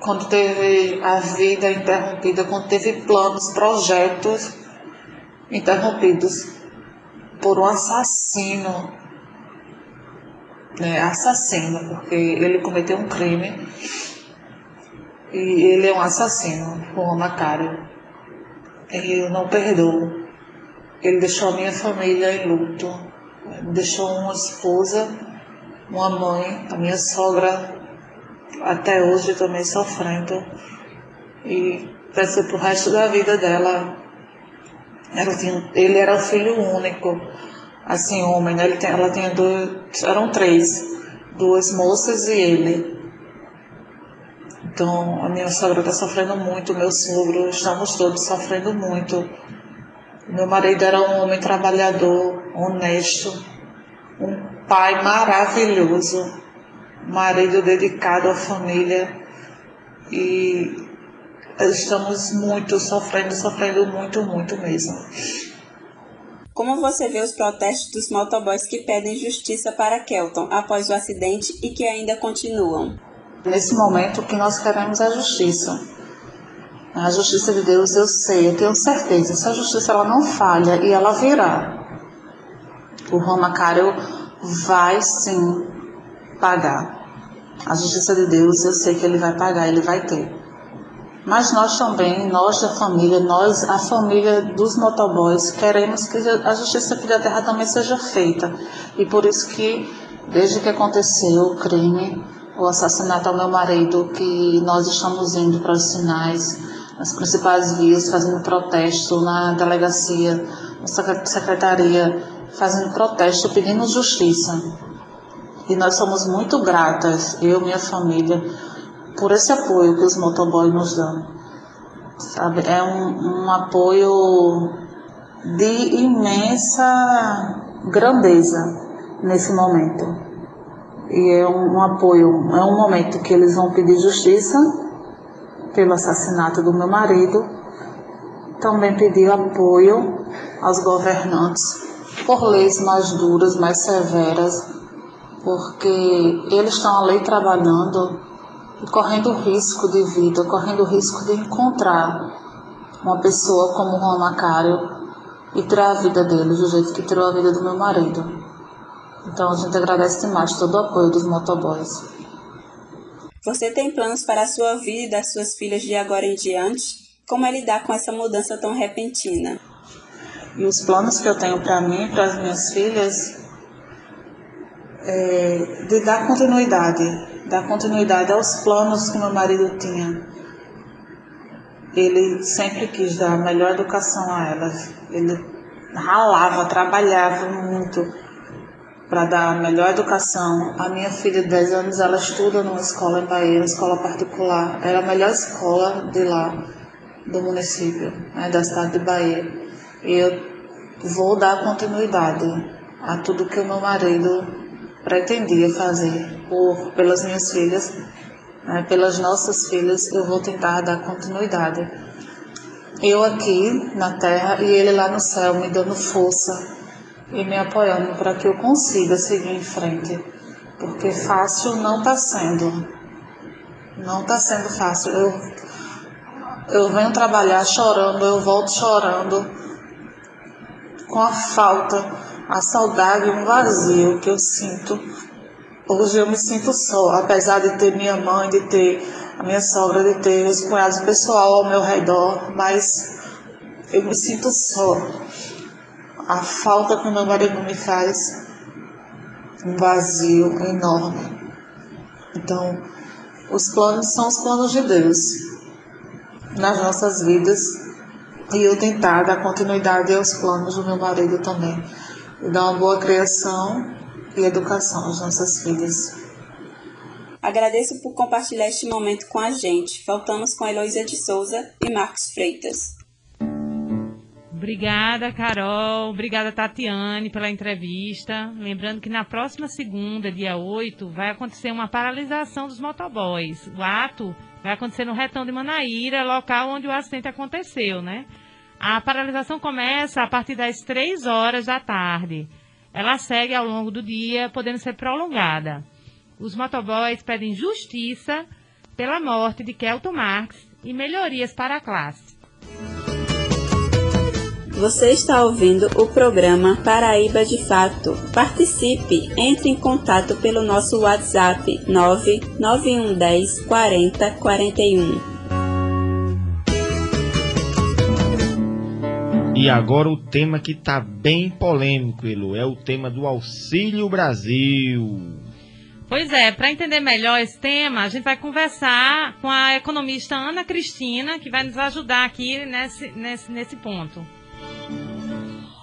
Quando teve a vida interrompida, quando teve planos, projetos interrompidos por um assassino. Né, assassino, porque ele cometeu um crime e ele é um assassino, Juan Macário. E eu não perdoo. Ele deixou a minha família em luto, deixou uma esposa, uma mãe, a minha sogra até hoje também sofrendo. E vai ser pro resto da vida dela ela tinha, ele era o filho único, assim, homem, né? Tem, ela tinha dois, eram três, duas moças e ele. Então, a minha sogra está sofrendo muito, meu sogro, estamos todos sofrendo muito. Meu marido era um homem trabalhador, honesto, um pai maravilhoso, marido dedicado à família e estamos muito sofrendo, sofrendo muito, muito mesmo. Como você vê os protestos dos motoboys que pedem justiça para Kelton após o acidente e que ainda continuam? Nesse momento, o que nós queremos é justiça. A justiça de Deus, eu sei, eu tenho certeza. Essa justiça ela não falha e ela virá. O Roma Caro vai sim pagar. A justiça de Deus, eu sei que ele vai pagar, ele vai ter. Mas nós também, nós da família, nós, a família dos motoboys, queremos que a justiça aqui da terra também seja feita. E por isso que, desde que aconteceu o crime, o assassinato ao meu marido, que nós estamos indo para os sinais, nas principais vias, fazendo protesto na delegacia, na secretaria, fazendo protesto, pedindo justiça. E nós somos muito gratas, eu e minha família, por esse apoio que os motoboys nos dão. Sabe? É um, um apoio de imensa grandeza nesse momento. E é um, um apoio, é um momento que eles vão pedir justiça pelo assassinato do meu marido, também pedir apoio aos governantes por leis mais duras, mais severas, porque eles estão ali trabalhando e correndo risco de vida, correndo risco de encontrar uma pessoa como o Juan Macário e tirar a vida dele do jeito que tirou a vida do meu marido. Então a gente agradece demais todo o apoio dos motoboys. Você tem planos para a sua vida e das suas filhas de agora em diante? Como é lidar com essa mudança tão repentina? E os planos que eu tenho para mim e para as minhas filhas é, de dar continuidade, dar continuidade aos planos que meu marido tinha. Ele sempre quis dar a melhor educação a elas. Ele ralava, trabalhava muito para dar a melhor educação. A minha filha de 10 anos, ela estuda numa escola em Bahia, uma escola particular. Era a melhor escola de lá, do município, né, da cidade de Bahia. E eu vou dar continuidade a tudo que o meu marido pretendia fazer por, pelas minhas filhas, né, pelas nossas filhas, eu vou tentar dar continuidade. Eu aqui na terra e ele lá no céu me dando força e me apoiando para que eu consiga seguir em frente. Porque fácil não está sendo. Não está sendo fácil. Eu, eu venho trabalhar chorando, eu volto chorando, com a falta, a saudade, um vazio que eu sinto. Hoje eu me sinto só, apesar de ter minha mãe, de ter a minha sogra, de ter os cunhados pessoal ao meu redor, mas eu me sinto só a falta que meu marido me faz, um vazio enorme. Então, os planos são os planos de Deus nas nossas vidas e eu tentar dar continuidade aos planos do meu marido também e dar uma boa criação e educação às nossas filhas. Agradeço por compartilhar este momento com a gente. Faltamos com a Heloísa de Souza e Marcos Freitas. Obrigada, Carol. Obrigada, Tatiane, pela entrevista. Lembrando que na próxima segunda, dia 8, vai acontecer uma paralisação dos motoboys. O ato vai acontecer no retão de Manaíra, local onde o acidente aconteceu, né? A paralisação começa a partir das 3 horas da tarde. Ela segue ao longo do dia, podendo ser prolongada. Os motoboys pedem justiça pela morte de Kelton Marx e melhorias para a classe. Você está ouvindo o programa Paraíba de Fato. Participe, entre em contato pelo nosso WhatsApp 99110 40 E agora o tema que está bem polêmico, Elo, é o tema do Auxílio Brasil. Pois é, para entender melhor esse tema, a gente vai conversar com a economista Ana Cristina, que vai nos ajudar aqui nesse, nesse, nesse ponto.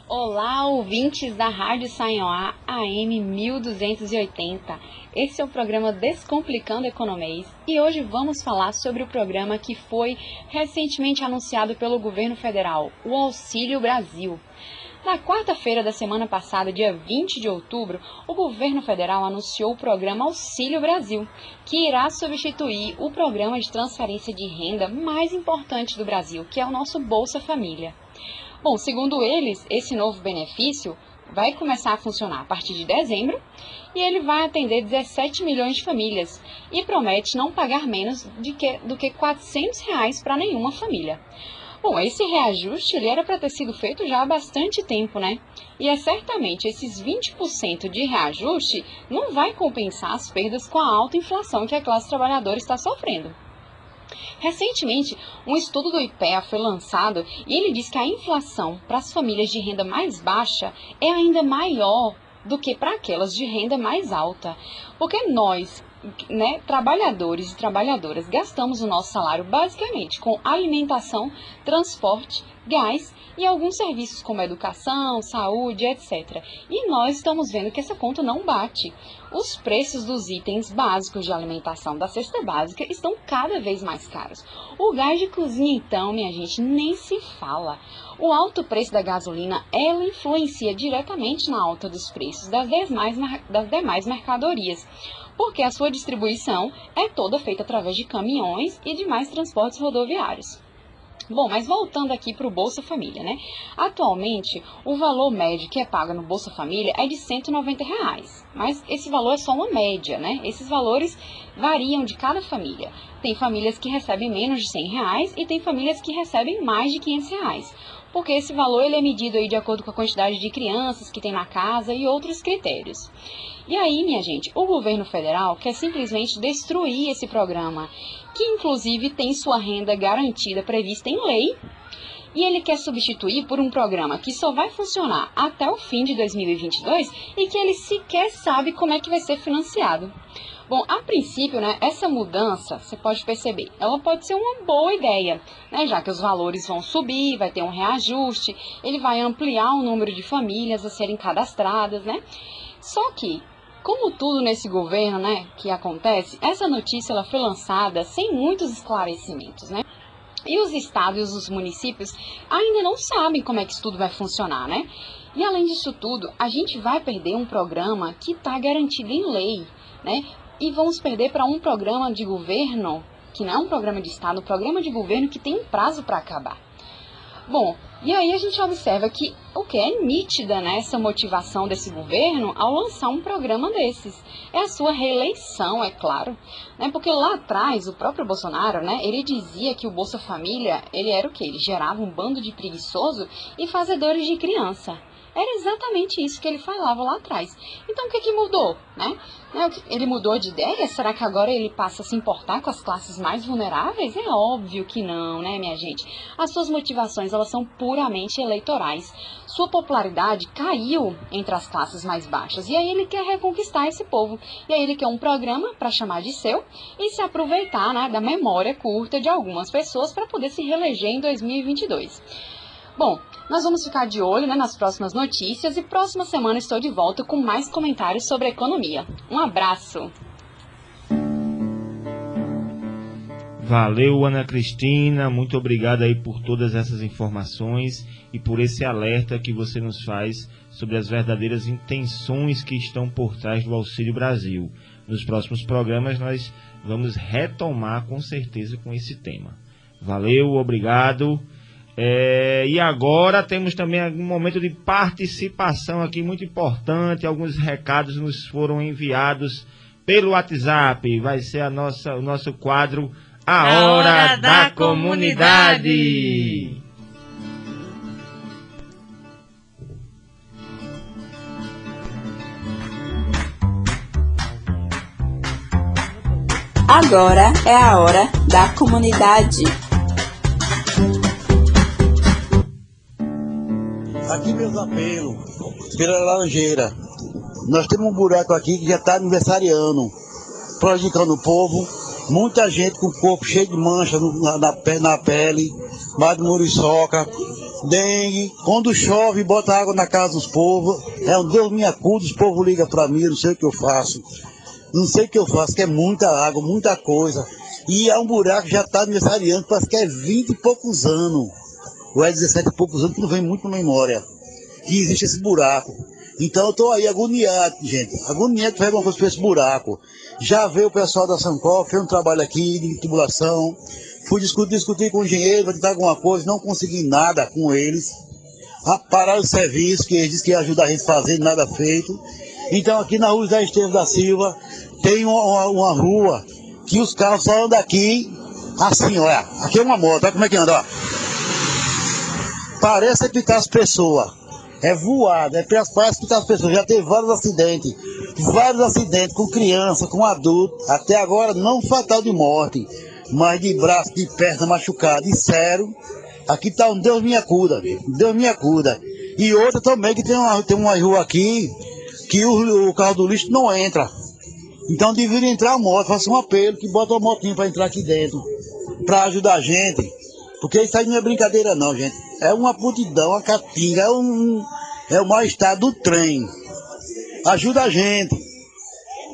Olá, ouvintes da Rádio Sanhoá AM 1280. Esse é o programa Descomplicando Economês e hoje vamos falar sobre o programa que foi recentemente anunciado pelo governo federal, o Auxílio Brasil. Na quarta-feira da semana passada, dia 20 de outubro, o governo federal anunciou o programa Auxílio Brasil, que irá substituir o programa de transferência de renda mais importante do Brasil, que é o nosso Bolsa Família. Bom, segundo eles, esse novo benefício vai começar a funcionar a partir de dezembro e ele vai atender 17 milhões de famílias e promete não pagar menos de que, do que 400 reais para nenhuma família. Bom, esse reajuste ele era para ter sido feito já há bastante tempo, né? E é certamente esses 20% de reajuste não vai compensar as perdas com a alta inflação que a classe trabalhadora está sofrendo. Recentemente, um estudo do IPEA foi lançado e ele diz que a inflação para as famílias de renda mais baixa é ainda maior do que para aquelas de renda mais alta. Porque nós, né, trabalhadores e trabalhadoras, gastamos o nosso salário basicamente com alimentação, transporte, gás e alguns serviços como educação, saúde, etc. E nós estamos vendo que essa conta não bate. Os preços dos itens básicos de alimentação da cesta básica estão cada vez mais caros. O gás de cozinha, então, minha gente, nem se fala. O alto preço da gasolina, ela influencia diretamente na alta dos preços das demais, das demais mercadorias porque a sua distribuição é toda feita através de caminhões e demais transportes rodoviários. Bom, mas voltando aqui para o Bolsa Família, né? Atualmente, o valor médio que é pago no Bolsa Família é de 190 reais, mas esse valor é só uma média, né? Esses valores variam de cada família. Tem famílias que recebem menos de 100 reais e tem famílias que recebem mais de 500 reais, porque esse valor ele é medido aí de acordo com a quantidade de crianças que tem na casa e outros critérios. E aí, minha gente, o governo federal quer simplesmente destruir esse programa, que inclusive tem sua renda garantida prevista em lei E ele quer substituir por um programa que só vai funcionar até o fim de 2022 e que ele sequer sabe como é que vai ser financiado. Bom, a princípio, né, essa mudança, você pode perceber, ela pode ser uma boa ideia, né, já que os valores vão subir, vai ter um reajuste, ele vai ampliar o número de famílias a serem cadastradas, né? Só que, como tudo nesse governo, né, que acontece, essa notícia ela foi lançada sem muitos esclarecimentos, né? E os estados e os municípios ainda não sabem como é que isso tudo vai funcionar, né? E além disso tudo, a gente vai perder um programa que está garantido em lei, né? E vamos perder para um programa de governo, que não é um programa de Estado, um programa de governo que tem um prazo para acabar. Bom, e aí a gente observa que o que é nítida né, motivação desse governo ao lançar um programa desses. É a sua reeleição, é claro. Né, porque lá atrás, o próprio Bolsonaro, né, ele dizia que o Bolsa Família, ele era o quê? Ele gerava um bando de preguiçoso e fazedores de criança. Era exatamente isso que ele falava lá atrás. Então o que, que mudou? Né? né ele mudou de ideia? Será que agora ele passa a se importar com as classes mais vulneráveis? É óbvio que não, né, minha gente? As suas motivações elas são puramente eleitorais. Sua popularidade caiu entre as classes mais baixas e aí ele quer reconquistar esse povo. E aí ele quer um programa para chamar de seu e se aproveitar né, da memória curta de algumas pessoas para poder se reeleger em 2022. Bom, nós vamos ficar de olho né, nas próximas notícias e próxima semana estou de volta com mais comentários sobre economia. Um abraço! Valeu, Ana Cristina. Muito obrigado aí por todas essas informações e por esse alerta que você nos faz sobre as verdadeiras intenções que estão por trás do Auxílio Brasil. Nos próximos programas nós vamos retomar com certeza com esse tema. Valeu, obrigado. É, e agora temos também um momento de participação aqui muito importante. Alguns recados nos foram enviados pelo WhatsApp. Vai ser a nossa, o nosso quadro A, a Hora, hora, da, da comunidade. comunidade. Agora é a hora da comunidade. Aqui meus apelos, pela Laranjeira. Nós temos um buraco aqui que já está aniversariando, prejudicando o povo. Muita gente com o corpo cheio de mancha na, na, na pele, mais de muriçoca, dengue. Quando chove, bota água na casa dos povos. É um Deus me acuda, os povos ligam para mim, não sei o que eu faço. Não sei o que eu faço, que é muita água, muita coisa. E é um buraco que já está aniversariando, parece que é 20 e poucos anos ou é 17 e poucos anos que não vem muito na memória, que existe esse buraco. Então eu estou aí agoniado, gente, agoniado fazer alguma coisa para esse buraco. Já veio o pessoal da Sancol, fez um trabalho aqui de tubulação, fui discutir, discutir com o engenheiro tentar alguma coisa, não consegui nada com eles. Pararam o serviço, que eles disseram que ia ajudar a gente a fazer, nada feito. Então aqui na rua da Esteves da Silva tem uma, uma, uma, rua que os carros só andam aqui assim, olha. Aqui é uma moto, olha como é que anda, ó parece picar as pessoas. É voado, é parece picar as pessoas. Já teve vários acidentes. Vários acidentes com criança, com adulto. Até agora não fatal de morte. Mas de braço, de perna machucada. E sério, aqui tá um Deus me acuda, Deus me acuda. E outra também que tem uma, tem uma rua aqui que o, o carro do lixo não entra. Então deveria entrar a moto, faça um apelo que bota uma motinha para entrar aqui dentro. Para ajudar a gente. Porque isso aí não é brincadeira não, gente é uma putidão, a caatinga, é um é o mal-estar do trem. Ajuda a gente.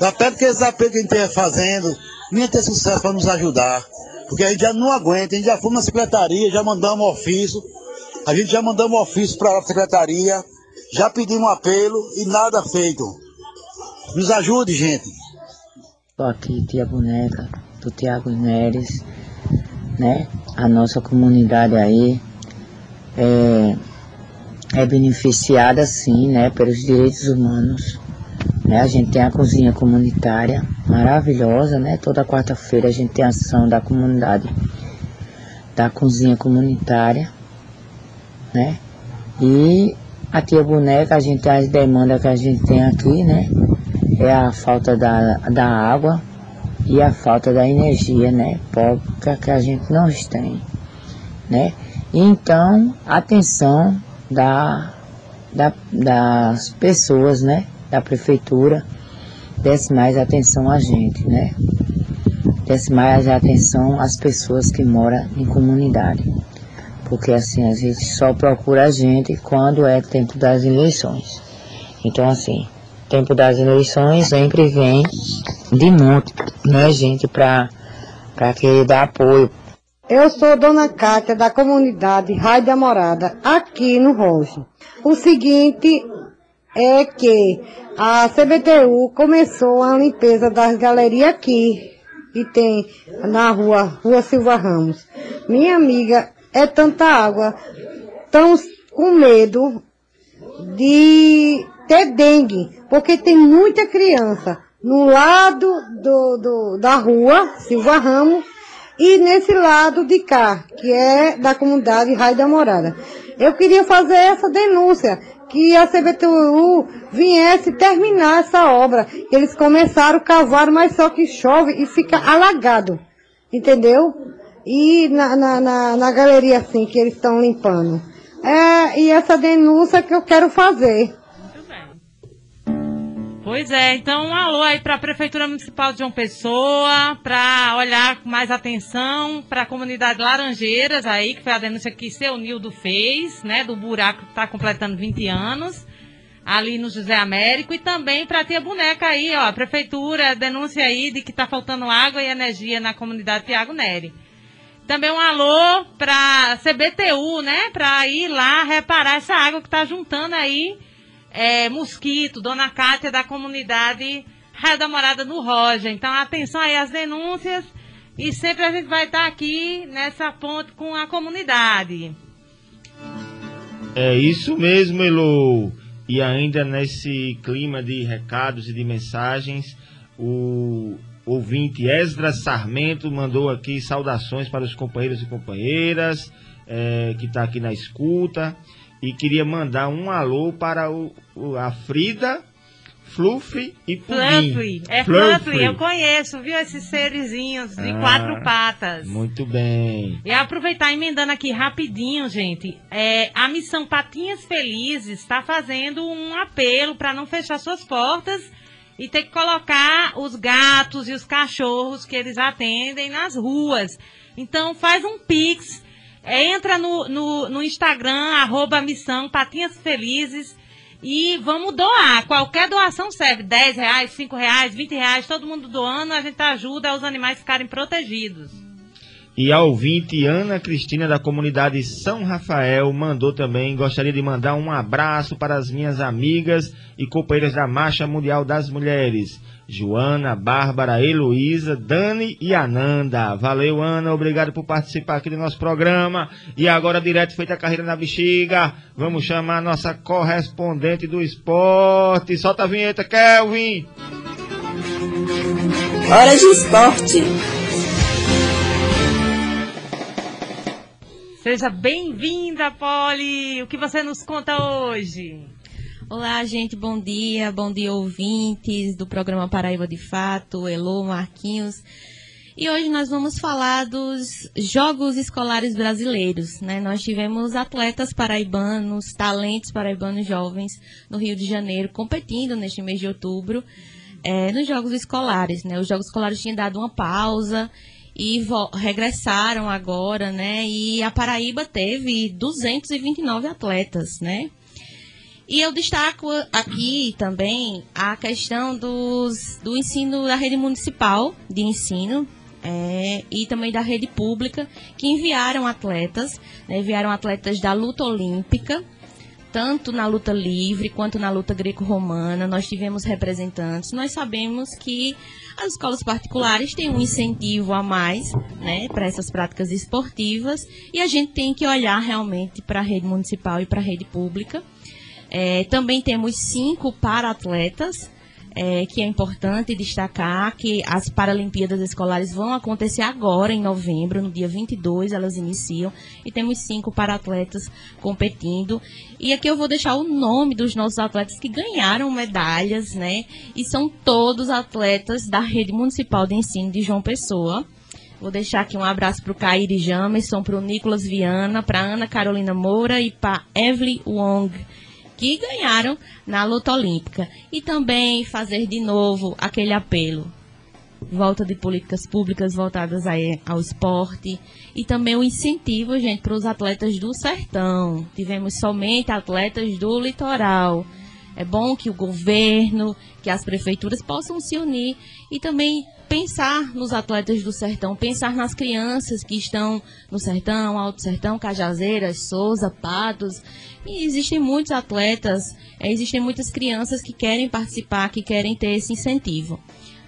Até porque esse apelo que a gente está fazendo, nem ter sucesso para nos ajudar. Porque a gente já não aguenta, a gente já foi na secretaria, já mandamos ofício, a gente já mandamos ofício para a secretaria, já pedimos apelo e nada feito. Nos ajude, gente. Estou aqui, tia Boneca, do Tiago Neres, né? A nossa comunidade aí, é, é beneficiada sim, né, pelos direitos humanos. Né? A gente tem a cozinha comunitária maravilhosa, né? Toda quarta-feira a gente tem ação da comunidade da cozinha comunitária, né? E a tia boneca, a gente as demandas que a gente tem aqui, né? É a falta da, da água e a falta da energia, né? Pouca que a gente não tem, né? Então, atenção da, da, das pessoas, né? Da prefeitura, desse mais atenção a gente, né? Desse mais atenção às pessoas que moram em comunidade. Porque assim, a gente só procura a gente quando é tempo das eleições. Então assim, tempo das eleições sempre vem de monte, né, gente, para querer dar apoio. Eu sou Dona Cátia, da comunidade Raio da Morada, aqui no Rojo. O seguinte é que a CBTU começou a limpeza das galerias aqui, que tem na rua, Rua Silva Ramos. Minha amiga, é tanta água, estamos com medo de ter dengue, porque tem muita criança no lado do, do, da rua, Silva Ramos, e nesse lado de cá, que é da comunidade Raio da Morada. Eu queria fazer essa denúncia, que a CBTU viesse terminar essa obra. Eles começaram a cavar, mas só que chove e fica alagado. Entendeu? E na, na, na, na galeria assim que eles estão limpando. E essa denúncia que eu quero fazer. Pois é, então um alô aí para a Prefeitura Municipal de João Pessoa, para olhar com mais atenção para a comunidade Laranjeiras aí, que foi a denúncia que seu Nildo fez, né, do buraco que está completando 20 anos, ali no José Américo, e também para a Tia Boneca aí, ó, a Prefeitura, denúncia aí de que está faltando água e energia na comunidade Tiago Neri. Também um alô para CBTU, né, para ir lá reparar essa água que está juntando aí é, Mosquito, Dona Cátia da comunidade Raio da Morada no Roger. Então, atenção aí às denúncias e sempre a gente vai estar aqui nessa ponte com a comunidade. É isso mesmo, Elo. E ainda nesse clima de recados e de mensagens, o ouvinte Esdras Sarmento mandou aqui saudações para os companheiros e companheiras é, que está aqui na escuta e queria mandar um alô para o, o a Frida, Fluffy e Pudim. Fluffy, é Fluffy, eu conheço, viu, esses serizinhos de Ah, quatro patas. Muito bem. E aproveitar emendando aqui rapidinho, gente, é, a missão Patinhas Felizes está fazendo um apelo para não fechar suas portas e ter que colocar os gatos e os cachorros que eles atendem nas ruas. Então faz um pix, é, entra no, no, no Instagram, arroba missão Patinhas Felizes e vamos doar. Qualquer doação serve, 10 reais, 5 reais, 20 reais, todo mundo doando, a gente ajuda os animais ficarem protegidos. E a ouvinte Ana Cristina da comunidade São Rafael mandou também, gostaria de mandar um abraço para as minhas amigas e companheiras da Marcha Mundial das Mulheres, Joana, Bárbara, Heloísa, Dani e Ananda. Valeu, Ana, obrigado por participar aqui do nosso programa. E agora, direto feita a carreira na bexiga, vamos chamar a nossa correspondente do esporte. Solta a vinheta, Kelvin! Hora de esporte. Seja bem-vinda, Polly! O que você nos conta hoje? Olá, gente, bom dia, bom dia, ouvintes do programa Paraíba de Fato, Elô, Marquinhos. E hoje nós vamos falar dos Jogos Escolares Brasileiros, né? Nós tivemos atletas paraibanos, talentos paraibanos jovens no Rio de Janeiro competindo neste mês de outubro eh, nos Jogos Escolares, né? Os Jogos Escolares tinham dado uma pausa e regressaram agora, né? E a Paraíba teve 229 atletas, né? E eu destaco aqui também a questão dos, do ensino da rede municipal de ensino é, e também da rede pública, que enviaram atletas, né, enviaram atletas da luta olímpica, tanto na luta livre quanto na luta greco-romana. Nós tivemos representantes. Nós sabemos que as escolas particulares têm um incentivo a mais né, para essas práticas esportivas e a gente tem que olhar realmente para a rede municipal e para a rede pública. É, também temos cinco para-atletas, é, que é importante destacar que as Paralimpíadas Escolares vão acontecer agora, em novembro, no dia 22, elas iniciam, e temos cinco para-atletas competindo. E aqui eu vou deixar o nome dos nossos atletas que ganharam medalhas, né? E são todos atletas da Rede Municipal de Ensino de João Pessoa. Vou deixar aqui um abraço para o Caíri Jamerson, para o Nicolas Viana, para Ana Carolina Moura e para Evelyn Wong, que ganharam na luta olímpica. E também fazer de novo aquele apelo. Volta de políticas públicas voltadas ao esporte e também o incentivo, gente, para os atletas do sertão. Tivemos somente atletas do litoral. É bom que o governo, que as prefeituras possam se unir e também pensar nos atletas do sertão, pensar nas crianças que estão no sertão, Alto Sertão, Cajazeiras, Souza, Patos. E existem muitos atletas, é, existem muitas crianças que querem participar, que querem ter esse incentivo.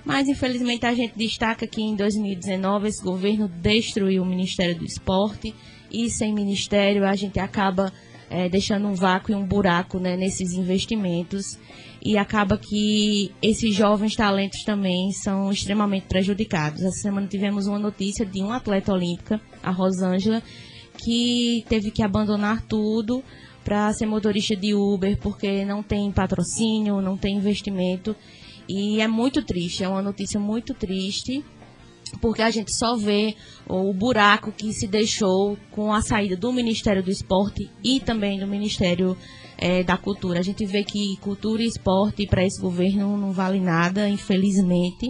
Mas infelizmente a gente destaca que em 2019 esse governo destruiu o Ministério do Esporte e sem ministério a gente acaba é, deixando um vácuo e um buraco né, nesses investimentos e acaba que esses jovens talentos também são extremamente prejudicados. Essa semana tivemos uma notícia de uma atleta olímpica, a Rosângela, que teve que abandonar tudo para ser motorista de Uber porque não tem patrocínio, não tem investimento. E é muito triste, é uma notícia muito triste, porque a gente só vê o buraco que se deixou com a saída do Ministério do Esporte e também do Ministério é, da cultura. A gente vê que cultura e esporte para esse governo não vale nada, infelizmente.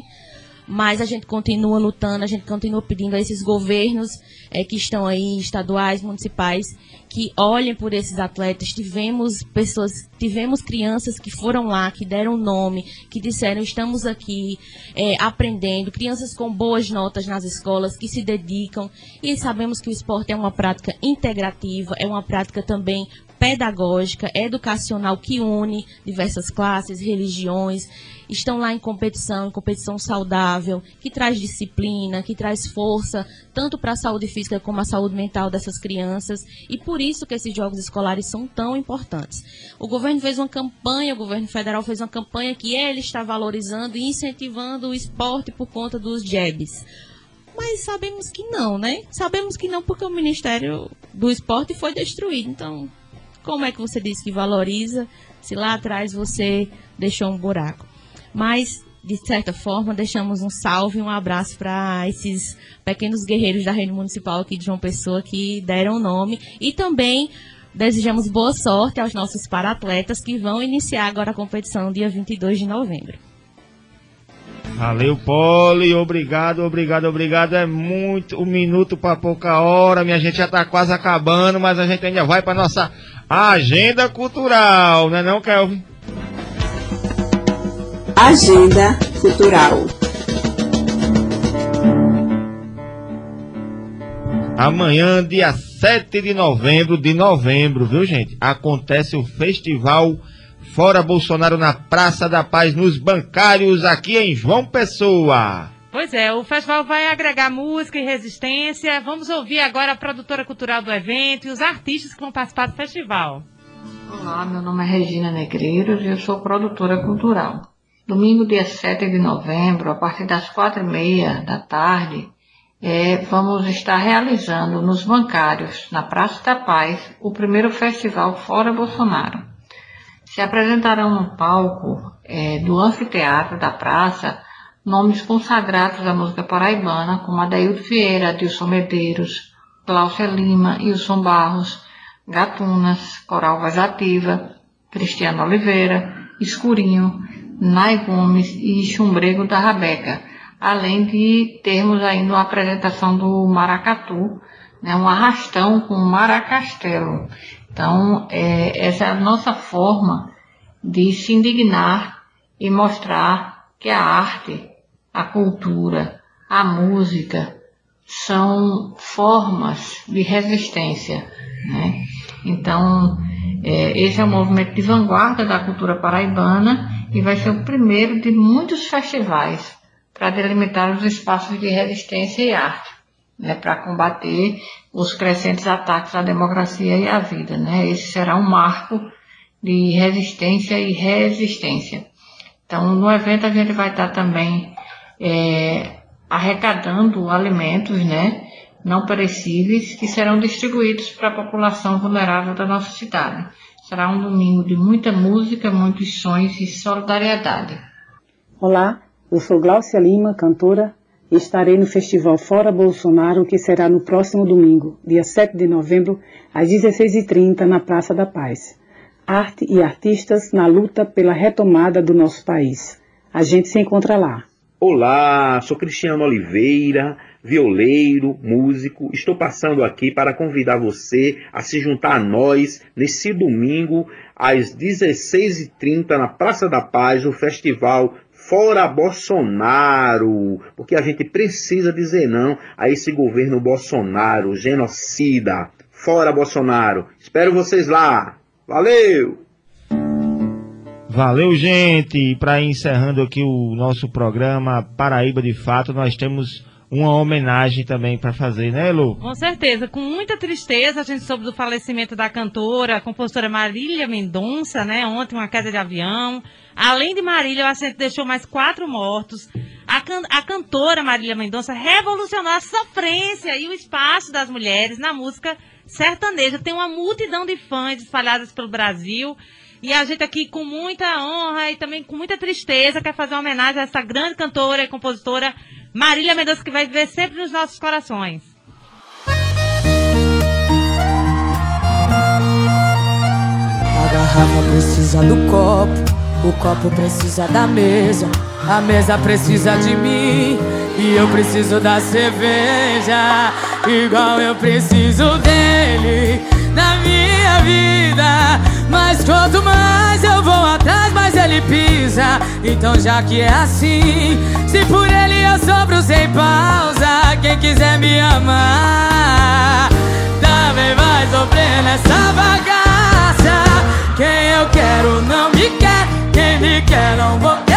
Mas a gente continua lutando, a gente continua pedindo a esses governos é, que estão aí, estaduais, municipais, que olhem por esses atletas. Tivemos pessoas, tivemos crianças que foram lá, que deram nome, que disseram estamos aqui é, aprendendo, crianças com boas notas nas escolas, que se dedicam. E sabemos que o esporte é uma prática integrativa, é uma prática também pedagógica, educacional que une diversas classes, religiões, estão lá em competição, em competição saudável, que traz disciplina, que traz força, tanto para a saúde física como a saúde mental dessas crianças, e por isso que esses jogos escolares são tão importantes. O governo fez uma campanha, o governo federal fez uma campanha que ele está valorizando e incentivando o esporte por conta dos JEBs. Mas sabemos que não, né? Sabemos que não porque o Ministério do Esporte foi destruído. Então, como é que você diz que valoriza se lá atrás você deixou um buraco? Mas, de certa forma, deixamos um salve e um abraço para esses pequenos guerreiros da rede municipal aqui de João Pessoa que deram o nome e também desejamos boa sorte aos nossos para-atletas que vão iniciar agora a competição dia 22 de novembro. Valeu, Poli. Obrigado, obrigado, obrigado. É muito um minuto para pouca hora. Minha gente já está quase acabando, mas a gente ainda vai para nossa agenda cultural, né, não, Kelvin? Agenda cultural. Amanhã, dia 7 de novembro, de novembro, viu, gente? Acontece o festival Fora Bolsonaro na Praça da Paz, nos bancários, aqui em João Pessoa. Pois é, o festival vai agregar música e resistência. Vamos ouvir agora a produtora cultural do evento e os artistas que vão participar do festival. Olá, meu nome é Regina Negreiros e eu sou produtora cultural. Domingo, dia 7 de novembro, a partir das quatro e meia da tarde, é, vamos estar realizando nos bancários, na Praça da Paz, o primeiro festival Fora Bolsonaro se apresentarão no palco é, do anfiteatro da praça nomes consagrados da música paraibana, como Adaildo Vieira, Adilson Medeiros, Cláudia Lima, Wilson Barros, Gatunas, Coral Voz Ativa, Cristiano Oliveira, Escurinho, Nai Gomes e Chumbrego da Rabeca, além de termos ainda uma apresentação do Maracatu, né, um arrastão com Maracastelo. Então, é, essa é a nossa forma de se indignar e mostrar que a arte, a cultura, a música são formas de resistência. Né? Então, é, esse é um movimento de vanguarda da cultura paraibana e vai ser o primeiro de muitos festivais para delimitar os espaços de resistência e arte né, para combater os crescentes ataques à democracia e à vida. Né? Esse será um marco de resistência e resistência. Então, no evento a gente vai estar também é, arrecadando alimentos, né, não perecíveis, que serão distribuídos para a população vulnerável da nossa cidade. Será um domingo de muita música, muitos sonhos e solidariedade. Olá, eu sou Glaucia Lima, cantora estarei no Festival Fora Bolsonaro, que será no próximo domingo, dia 7 de novembro, às 16h30, na Praça da Paz. Arte e artistas na luta pela retomada do nosso país. A gente se encontra lá. Olá, sou Cristiano Oliveira, violeiro, músico. Estou passando aqui para convidar você a se juntar a nós nesse domingo às 16h30 na Praça da Paz, no Festival Fora Bolsonaro, porque a gente precisa dizer não a esse governo Bolsonaro, genocida. Fora Bolsonaro. Espero vocês lá. Valeu! Valeu, gente! Para encerrando aqui o nosso programa Paraíba de Fato, nós temos uma homenagem também para fazer, né, Lu? Com certeza, com muita tristeza a gente soube do falecimento da cantora, compositora Marília Mendonça, né? Ontem uma queda de avião. Além de Marília, o acidente deixou mais quatro mortos. A, can a cantora Marília Mendonça revolucionou a sofrência e o espaço das mulheres na música sertaneja. Tem uma multidão de fãs espalhadas pelo Brasil. E a gente aqui com muita honra e também com muita tristeza quer fazer uma homenagem a essa grande cantora e compositora Marília Mendonça, que vai viver sempre nos nossos corações. A garrafa precisa do copo, o copo precisa da mesa, a mesa precisa de mim e eu preciso da cerveja, igual eu preciso dele na minha vida. Mas quanto mais eu vou atrás, mais ele pisa. Então já que é assim, se por ele eu sofro sem pausa, quem quiser me amar também vai sofrer nessa bagaça. Quem eu quero não me quer, quem me quer não vou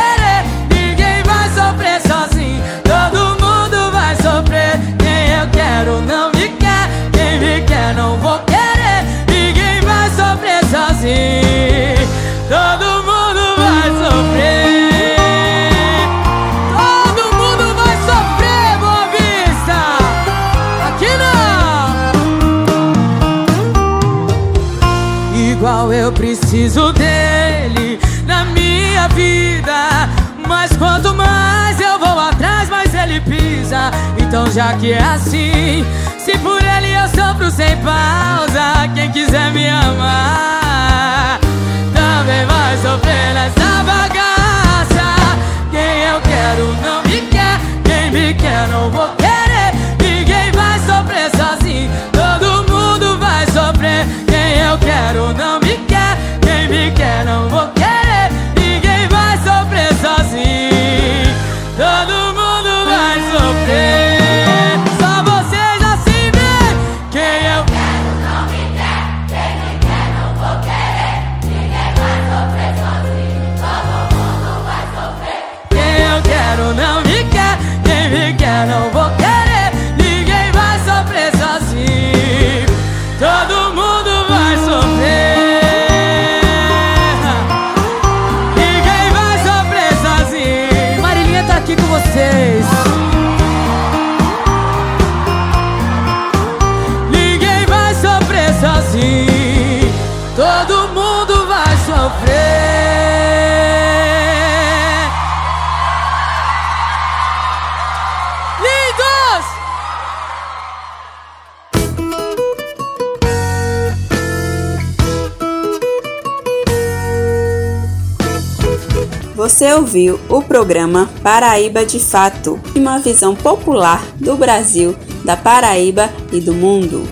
na minha vida. Mas quanto mais eu vou atrás, mais ele pisa. Então já que é assim, se por ele eu sofro sem pausa, quem quiser me amar também vai sofrer nessa bagaça. Quem eu quero não me quer, quem me quer não vou querer. Ninguém vai sofrer sozinho, todo mundo vai sofrer. Quem eu quero não me Você ouviu o programa Paraíba de Fato, uma visão popular do Brasil, da Paraíba e do mundo.